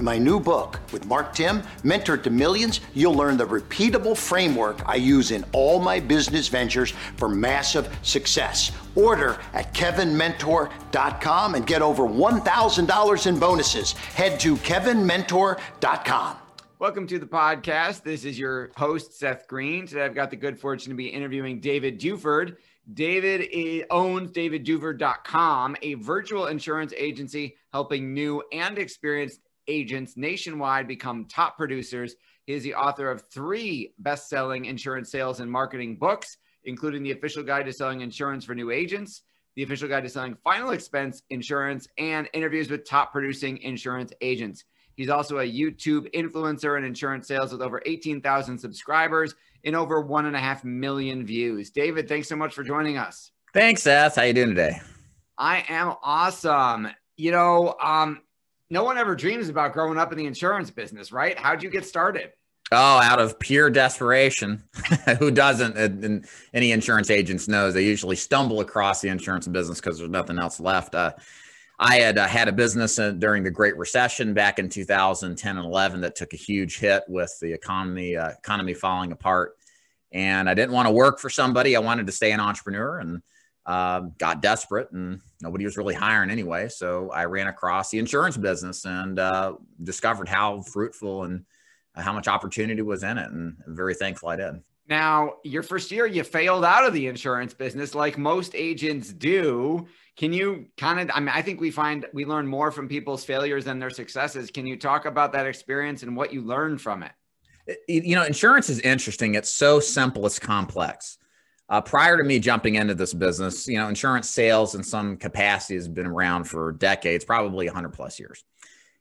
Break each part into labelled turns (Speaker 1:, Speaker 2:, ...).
Speaker 1: In my new book with Mark Timm, Mentor to Millions, you'll learn the repeatable framework I use in all my business ventures for massive success. Order at kevinmentor.com and get over $1,000 in bonuses. Head to kevinmentor.com.
Speaker 2: Welcome to the podcast. This is your host, Seth Green. Today I've got the good fortune to be interviewing David Duford. David owns davidduford.com, a virtual insurance agency helping new and experienced agents nationwide become top producers. He is the author of three best selling insurance sales and marketing books, including The Official Guide to Selling Insurance for New Agents, The Official Guide to Selling Final Expense Insurance, and interviews with top producing insurance agents. He's also a YouTube influencer in insurance sales with over 18,000 subscribers and over one and a half million views. David, thanks so much for joining us.
Speaker 3: Thanks, Seth. How you doing today?
Speaker 2: I am awesome. You know, um, no one ever dreams about growing up in the insurance business, right? How'd you get started?
Speaker 3: Oh, out of pure desperation. Who doesn't? And any insurance agents knows they usually stumble across the insurance business because there's nothing else left. Uh, I had uh, had a business uh, during the Great Recession back in 2010 and 11 that took a huge hit with the economy uh, economy falling apart, and I didn't want to work for somebody. I wanted to stay an entrepreneur, and uh, got desperate and nobody was really hiring anyway. So I ran across the insurance business and uh, discovered how fruitful and how much opportunity was in it. And I'm very thankful I did.
Speaker 2: Now, your first year, you failed out of the insurance business like most agents do. Can you kind of, I mean, I think we find we learn more from people's failures than their successes. Can you talk about that experience and what you learned from it?
Speaker 3: You know, insurance is interesting. It's so simple, it's complex. Uh, prior to me jumping into this business, you know, insurance sales in some capacity has been around for decades, probably 100 plus years.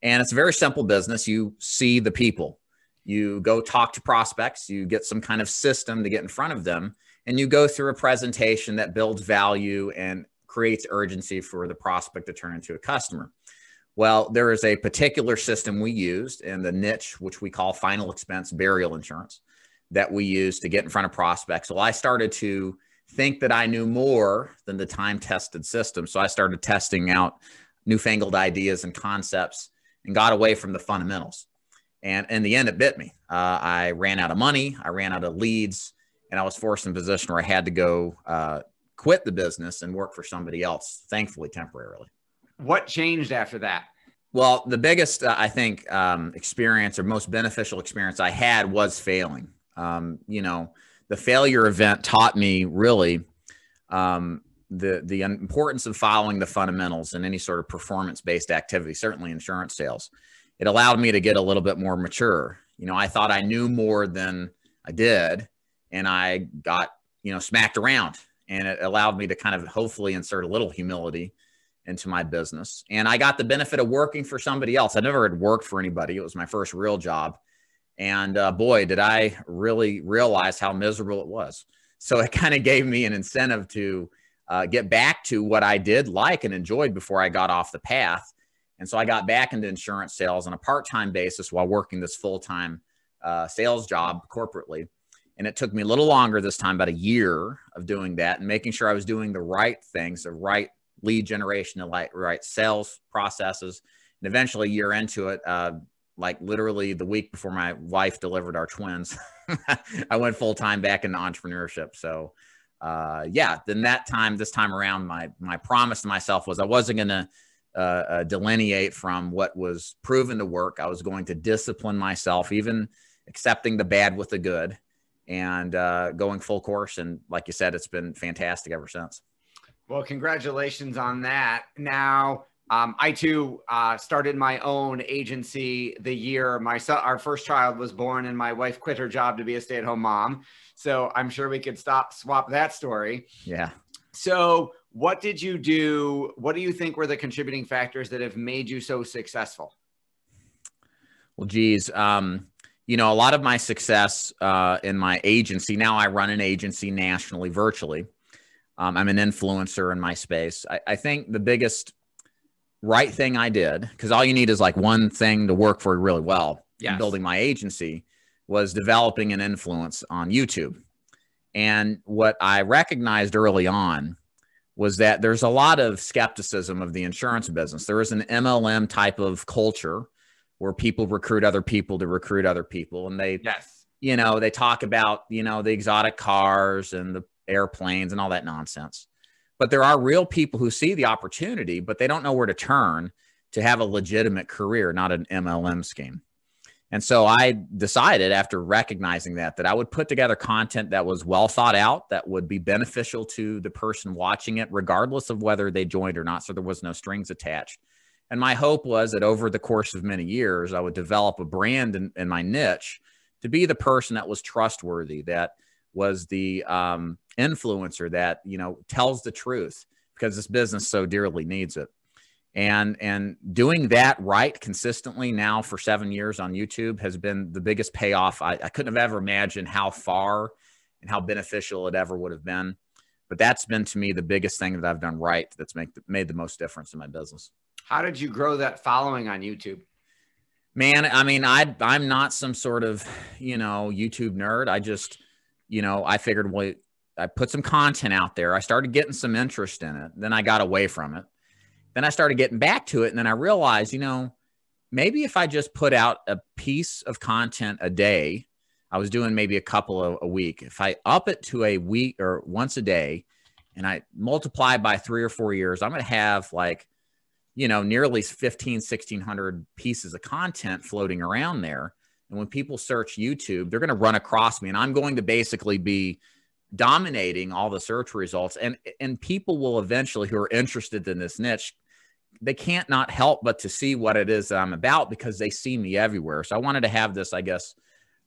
Speaker 3: And it's a very simple business. You see the people, you go talk to prospects, you get some kind of system to get in front of them, and you go through a presentation that builds value and creates urgency for the prospect to turn into a customer. Well, there is a particular system we used in the niche, which we call final expense burial insurance that we use to get in front of prospects. Well, I started to think that I knew more than the time tested system. So I started testing out newfangled ideas and concepts and got away from the fundamentals. And in the end, it bit me. Uh, I ran out of money, I ran out of leads, and I was forced in a position where I had to go uh, quit the business and work for somebody else, thankfully, temporarily.
Speaker 2: What changed after that?
Speaker 3: Well, the biggest, uh, I think, um, experience or most beneficial experience I had was failing. Um, you know, the failure event taught me really um, the the importance of following the fundamentals in any sort of performance based activity. Certainly, insurance sales. It allowed me to get a little bit more mature. You know, I thought I knew more than I did, and I got you know smacked around, and it allowed me to kind of hopefully insert a little humility into my business. And I got the benefit of working for somebody else. I never had worked for anybody. It was my first real job and uh, boy, did I really realize how miserable it was. So it kind of gave me an incentive to uh, get back to what I did like and enjoyed before I got off the path. And so I got back into insurance sales on a part time basis while working this full time uh, sales job corporately. And it took me a little longer this time, about a year of doing that and making sure I was doing the right things, the right lead generation, the right, sales processes. And eventually, a year into it, uh, like literally the week before my wife delivered our twins. I went full time back into entrepreneurship. So, uh, yeah, then that time, this time around, my my promise to myself was I wasn't going to uh, uh, delineate from what was proven to work. I was going to discipline myself, even accepting the bad with the good, and uh, going full course. And like you said, it's been fantastic ever since.
Speaker 2: Well, congratulations on that. Now, um, I too uh, started my own agency the year my son, our first child was born, and my wife quit her job to be a stay-at-home mom. So I'm sure we could stop swap that story.
Speaker 3: Yeah.
Speaker 2: So, what did you do? What do you think were the contributing factors that have made you so successful?
Speaker 3: Well, geez, um, you know, a lot of my success uh, in my agency now, I run an agency nationally, virtually. Um, I'm an influencer in my space. I, I think the biggest right thing I did, because all you need is like one thing to work for really well in building my agency, was developing an influence on YouTube. And what I recognized early on was that there's a lot of skepticism of the insurance business. There is an MLM type of culture where people recruit other people to recruit other people. And they,
Speaker 2: yes.
Speaker 3: you know, they talk about, you know, the exotic cars and the airplanes and all that nonsense. But there are real people who see the opportunity, but they don't know where to turn to have a legitimate career, not an MLM scheme. And so I decided after recognizing that that I would put together content that was well thought out, that would be beneficial to the person watching it, regardless of whether they joined or not. So there was no strings attached. And my hope was that over the course of many years, I would develop a brand in, in my niche to be the person that was trustworthy, that was the um, influencer that you know tells the truth because this business so dearly needs it. And and doing that right consistently now for seven years on youtube has been the biggest payoff I, I, couldn't have ever imagined how far and how beneficial it ever would have been. But that's been to me the biggest thing that i've done right that's make, made the most difference in my business.
Speaker 2: How did you grow that following on youtube?
Speaker 3: Man i mean i i'm not some sort of you know youtube nerd. I just you know i figured well I put some content out there. I started getting some interest in it. Then I got away from it. Then I started getting back to it. And then I realized, you know, maybe if I just put out a piece of content a day, I was doing maybe a couple of a week. If I up it to a week or once a day and I multiply by three or four years, I'm going to have like, you know, nearly 15, 1600 pieces of content floating around there. And when people search YouTube, they're going to run across me and I'm going to basically be dominating all the search results and and people will eventually who are interested in this niche they can't not help but to see what it is that I'm about because they see me everywhere. So I wanted to have this, I guess,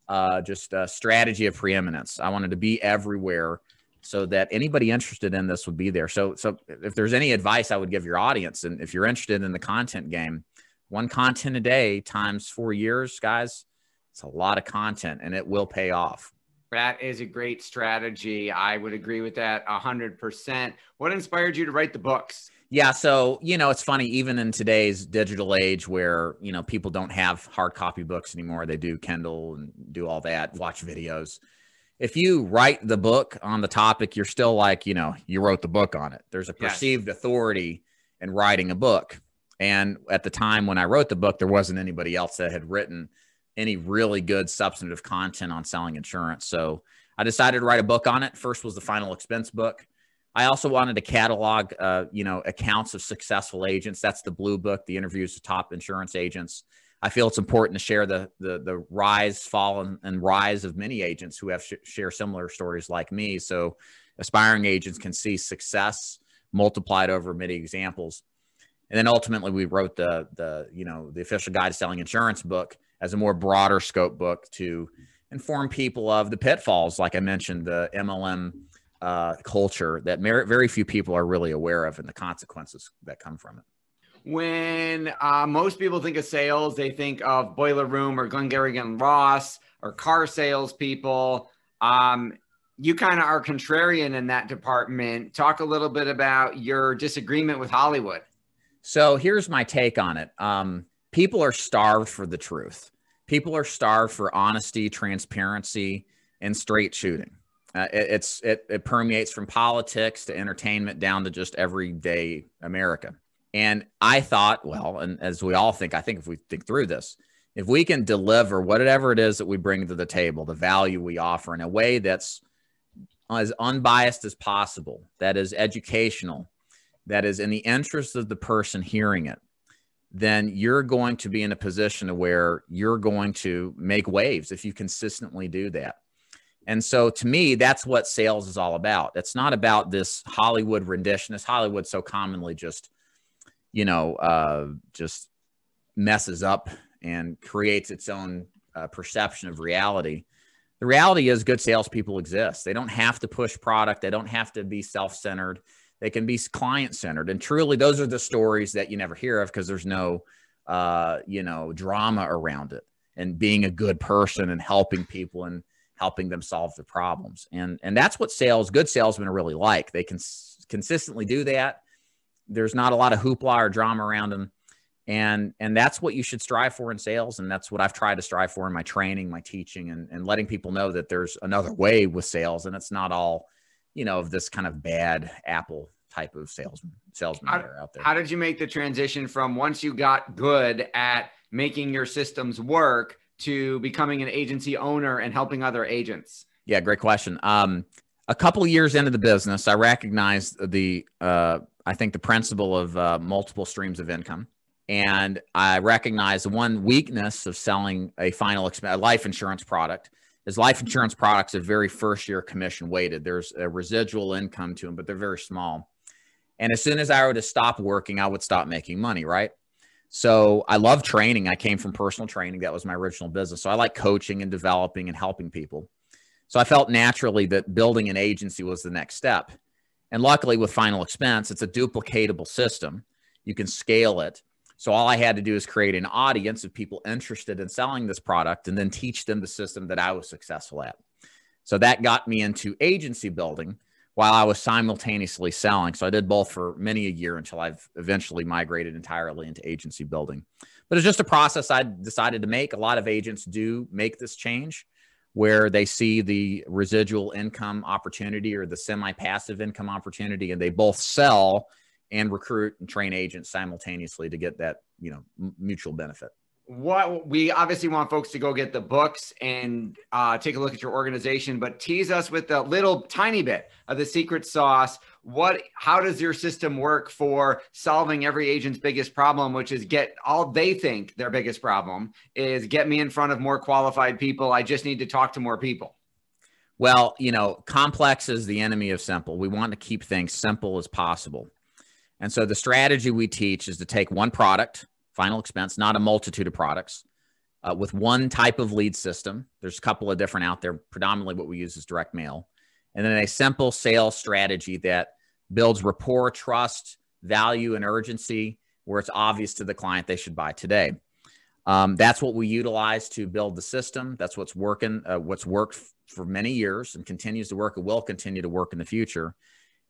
Speaker 3: uh, just a strategy of preeminence. I wanted to be everywhere so that anybody interested in this would be there. So, so if there's any advice I would give your audience, and if you're interested in the content game, one content a day times four years, guys, it's a lot of content and it will pay off.
Speaker 2: That is a great strategy. I would agree with that a hundred percent. What inspired you to write the books?
Speaker 3: Yeah, so you know, it's funny. Even in today's digital age, where you know people don't have hard copy books anymore, they do Kindle and do all that, watch videos. If you write the book on the topic, you're still like, you know, you wrote the book on it. There's a perceived yes. authority in writing a book. And at the time when I wrote the book, there wasn't anybody else that had written any really good substantive content on selling insurance. So I decided to write a book on it. First was the final expense book. I also wanted to catalog, uh, you know, accounts of successful agents. That's the blue book, the interviews of top insurance agents. I feel it's important to share the the, the rise, fall, and, and rise of many agents who have sh- share similar stories like me. So aspiring agents can see success multiplied over many examples. And then ultimately, we wrote the the you know the official guide to selling insurance book as a more broader scope book to inform people of the pitfalls, like I mentioned, the MLM uh, culture that very few people are really aware of and the consequences that come from it.
Speaker 2: When uh, most people think of sales, they think of Boiler Room or Glengarry Glen Ross or car salespeople. Um, you kind of are contrarian in that department. Talk a little bit about your disagreement with Hollywood.
Speaker 3: So here's my take on it. Um, people are starved for the truth. People are starved for honesty, transparency, and straight shooting. Uh, it, it's it, it permeates from politics to entertainment down to just everyday America. And I thought, well, and as we all think, I think if we think through this, if we can deliver whatever it is that we bring to the table, the value we offer in a way that's as unbiased as possible, that is educational, that is in the interest of the person hearing it, then you're going to be in a position where you're going to make waves if you consistently do that. And so to me, that's what sales is all about. It's not about this Hollywood rendition. This Hollywood so commonly just, you know, uh, just messes up and creates its own uh, perception of reality. The reality is, good salespeople exist. They don't have to push product. They don't have to be self-centered. They can be client-centered. And truly, those are the stories that you never hear of because there's no, uh, you know, drama around it. And being a good person and helping people and helping them solve the problems. And and that's what sales, good salesmen are really like. They can consistently do that. There's not a lot of hoopla or drama around them. And and that's what you should strive for in sales. And that's what I've tried to strive for in my training, my teaching, and, and letting people know that there's another way with sales. And it's not all, you know, of this kind of bad apple type of salesman salesman
Speaker 2: how,
Speaker 3: out there.
Speaker 2: How did you make the transition from once you got good at making your systems work to becoming an agency owner and helping other agents?
Speaker 3: Yeah, great question. Um, a couple years into the business, I recognized the uh, I think the principle of uh, multiple streams of income, and I recognized one weakness of selling a final exp- a life insurance product is life insurance products are very first year commission weighted. There's a residual income to them, but they're very small. And as soon as I were to stop working, I would stop making money, right? So I love training. I came from personal training. That was my original business. So I like coaching and developing and helping people. So I felt naturally that building an agency was the next step. And luckily with Final Expense, it's a duplicatable system. You can scale it. So all I had to do is create an audience of people interested in selling this product and then teach them the system that I was successful at. So that got me into agency building while I was simultaneously selling. So I did both for many a year until I've eventually migrated entirely into agency building. But it's just a process I decided to make. A lot of agents do make this change where they see the residual income opportunity or the semi passive income opportunity and they both sell and recruit and train agents simultaneously to get that, you know, mutual benefit.
Speaker 2: What we obviously want folks to go get the books and uh, take a look at your organization but tease us with a little tiny bit of the secret sauce. What how does your system work for solving every agent's biggest problem which is get all they think their biggest problem is get me in front of more qualified people. I just need to talk to more people.
Speaker 3: Well you know complex is the enemy of simple. We want to keep things simple as possible and so the strategy we teach is to take one product final expense, not a multitude of products, uh, with one type of lead system. There's a couple of different out there. Predominantly, what we use is direct mail. And then a simple sales strategy that builds rapport, trust, value, and urgency where it's obvious to the client they should buy today. Um, that's what we utilize to build the system. That's what's working, uh, what's worked f- for many years and continues to work and will continue to work in the future.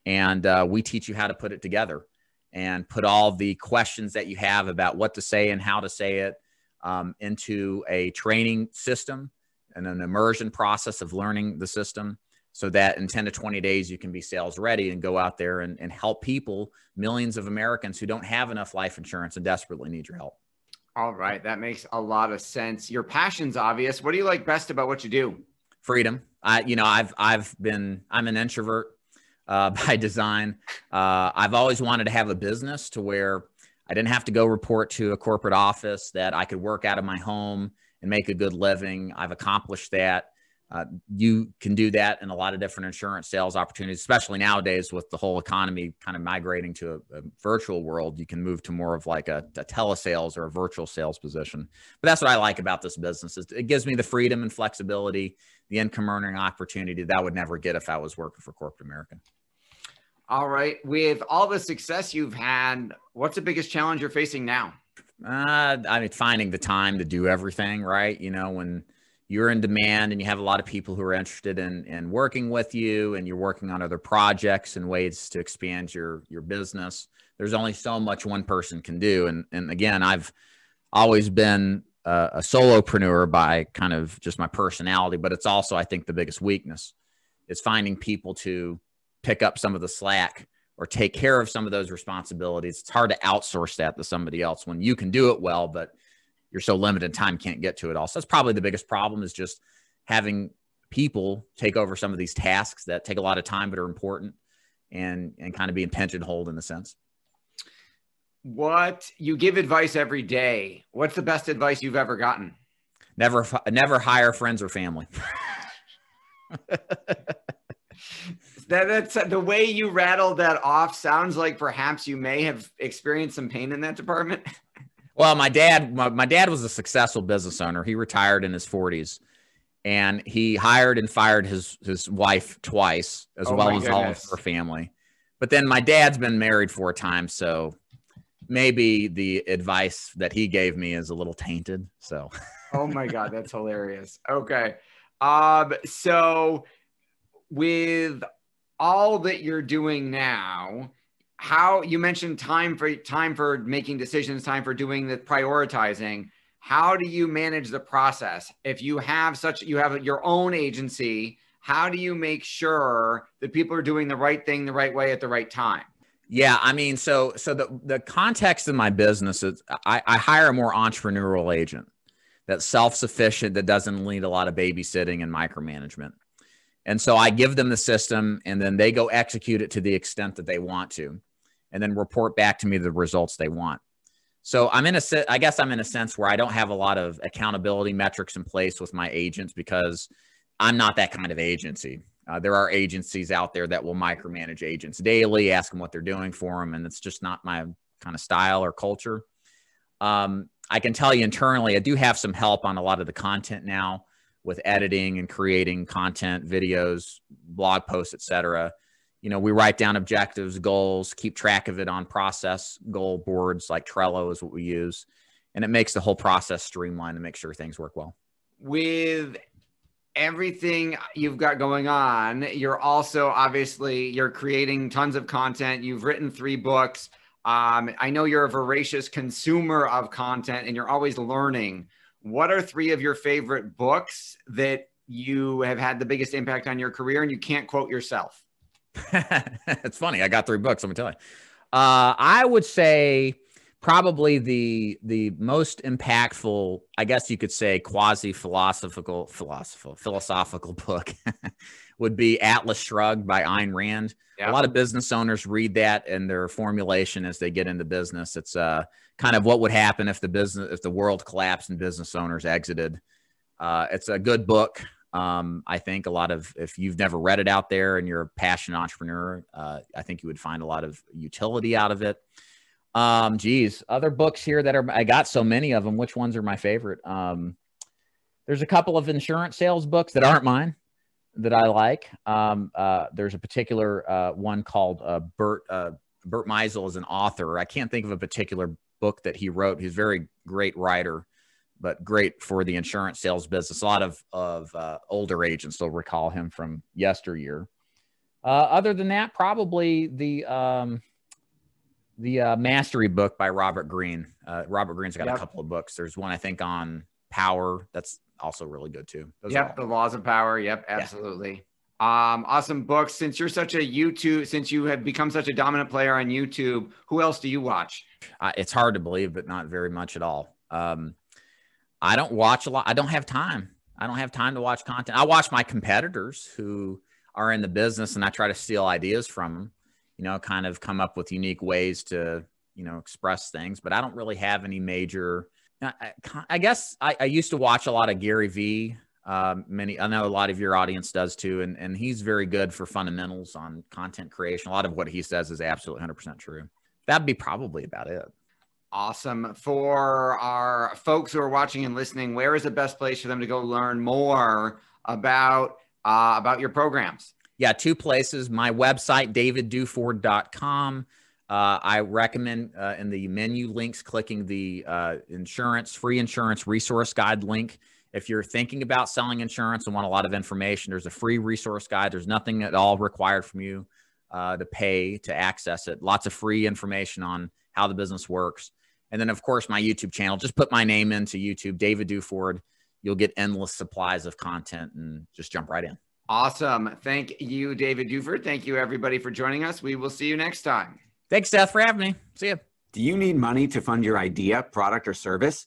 Speaker 3: And uh, we teach you how to put it together and put all the questions that you have about what to say and how to say it um, into a training system and an immersion process of learning the system so that in 10 to 20 days you can be sales ready and go out there and, and help people millions of americans who don't have enough life insurance and desperately need your help.
Speaker 2: All right. That makes a lot of sense. Your passion's obvious. What do you like best about what you do?
Speaker 3: Freedom. I you know i've i've been i'm an introvert uh, by design. Uh, I've always wanted to have a business to where I didn't have to go report to a corporate office, that I could work out of my home and make a good living. I've accomplished that. Uh, you can do that in a lot of different insurance sales opportunities, especially nowadays with the whole economy kind of migrating to a, a virtual world. You can move to more of like a, a telesales or a virtual sales position. But that's what I like about this business is it gives me the freedom and flexibility, the income earning opportunity that I would never get if I was working for corporate America.
Speaker 2: All right. With all the success you've had, what's the biggest challenge you're facing now?
Speaker 3: Uh, I mean, finding the time to do everything, right? You know, when you're in demand and you have a lot of people who are interested in, in working with you and you're working on other projects and ways to expand your, your business, there's only so much one person can do. And, and again, I've always been a, a solopreneur by kind of just my personality, but it's also, I think, the biggest weakness is finding people to pick up some of the slack or take care of some of those responsibilities. It's hard to outsource that to somebody else when you can do it well, but you're so limited time can't get to it all. So that's probably the biggest problem is just having people take over some of these tasks that take a lot of time but are important and and kind of being pigeonholed in a sense.
Speaker 2: What you give advice every day. What's the best advice you've ever gotten?
Speaker 3: Never never hire friends or family.
Speaker 2: that, that's the way you rattled that off sounds like perhaps you may have experienced some pain in that department.
Speaker 3: Well, my dad, my, my dad was a successful business owner. He retired in his 40s and he hired and fired his his wife twice as
Speaker 2: Oh
Speaker 3: well as all of her family. But then my dad's been married four times, so maybe the advice that he gave me is a little tainted. So
Speaker 2: oh my god, that's hilarious. Okay. Um so with all that you're doing now, how you mentioned time for time for making decisions, time for doing the prioritizing. How do you manage the process? If you have such you have your own agency, how do you make sure that people are doing the right thing the right way at the right time?
Speaker 3: Yeah, I mean, so so the the context of my business is I, I hire a more entrepreneurial agent that's self sufficient that doesn't need a lot of babysitting and micromanagement, and so I give them the system and then they go execute it to the extent that they want to, and then report back to me the results they want. So I'm in a I guess I'm in a sense where I don't have a lot of accountability metrics in place with my agents because I'm not that kind of agency. Uh, there are agencies out there that will micromanage agents daily, ask them what they're doing for them, and it's just not my kind of style or culture. Um, I can tell you internally, I do have some help on a lot of the content now with editing and creating content, videos, blog posts, etc. You know, we write down objectives, goals, keep track of it on process goal boards like Trello is what we use, and it makes the whole process streamlined to make sure things work well.
Speaker 2: with everything you've got going on you're also obviously you're creating tons of content you've written three books um, i know you're a voracious consumer of content and you're always learning what are three of your favorite books that you have had the biggest impact on your career and you can't quote yourself
Speaker 3: it's funny. I got three books. Let me tell you. Uh, I would say probably the the most impactful, I guess you could say, quasi philosophical philosophical philosophical book would be Atlas Shrugged by Ayn Rand.
Speaker 2: Yeah.
Speaker 3: A lot of business owners read that and their formulation as they get into business. It's uh, kind of what would happen if the business if the world collapsed and business owners exited. Uh, it's a good book. Um, I think a lot of if you've never read it out there and you're a passionate entrepreneur, uh, I think you would find a lot of utility out of it. Um, geez, other books here that are I got so many of them. Which ones are my favorite? Um, there's a couple of insurance sales books that aren't mine that I like. Um, uh, there's a particular uh, one called uh, Bert uh, Bert Meisel is an author. I can't think of a particular book that he wrote. He's a very great writer, but great for the insurance sales business. A lot of of uh, older agents will recall him from yesteryear. Uh, other than that, probably the um, the uh, Mastery book by Robert Greene. Uh, Robert Greene's got
Speaker 2: Yep.
Speaker 3: a couple of books. There's one I think on power that's also really good too. Those
Speaker 2: yep the laws of power yep absolutely um awesome books since you're such a youtube since you have become such a dominant player on youtube who else do you watch
Speaker 3: uh, it's hard to believe, but not very much at all. Um, I don't watch a lot. I don't have time. I don't have time to watch content. I watch my competitors who are in the business, and I try to steal ideas from them. You know, kind of come up with unique ways to you know express things. But I don't really have any major. I, I- guess I, I used to watch a lot of Gary Vee. Um, many I know a lot of your audience does too, and and he's very good for fundamentals on content creation. A lot of what he says is absolutely 100% true. That'd be probably about it.
Speaker 2: awesome for our folks who are watching and listening where is the best place for them to go learn more about uh, about your programs
Speaker 3: Yeah, two places. My website, davidduford.com. Uh, I recommend uh, in the menu links clicking the uh, insurance, free insurance resource guide link. If you're thinking about selling insurance and want a lot of information, there's a free resource guide. There's nothing at all required from you uh, to pay to access it. Lots of free information on how the business works. And then, of course, my YouTube channel. Just put my name into YouTube, David Duford. You'll get endless supplies of content and just jump right in.
Speaker 2: awesome thank you david duford thank you everybody for joining us we will see you next time
Speaker 3: Thanks, Seth, for having me. See you.
Speaker 4: Do you need money to fund your idea, product, or service?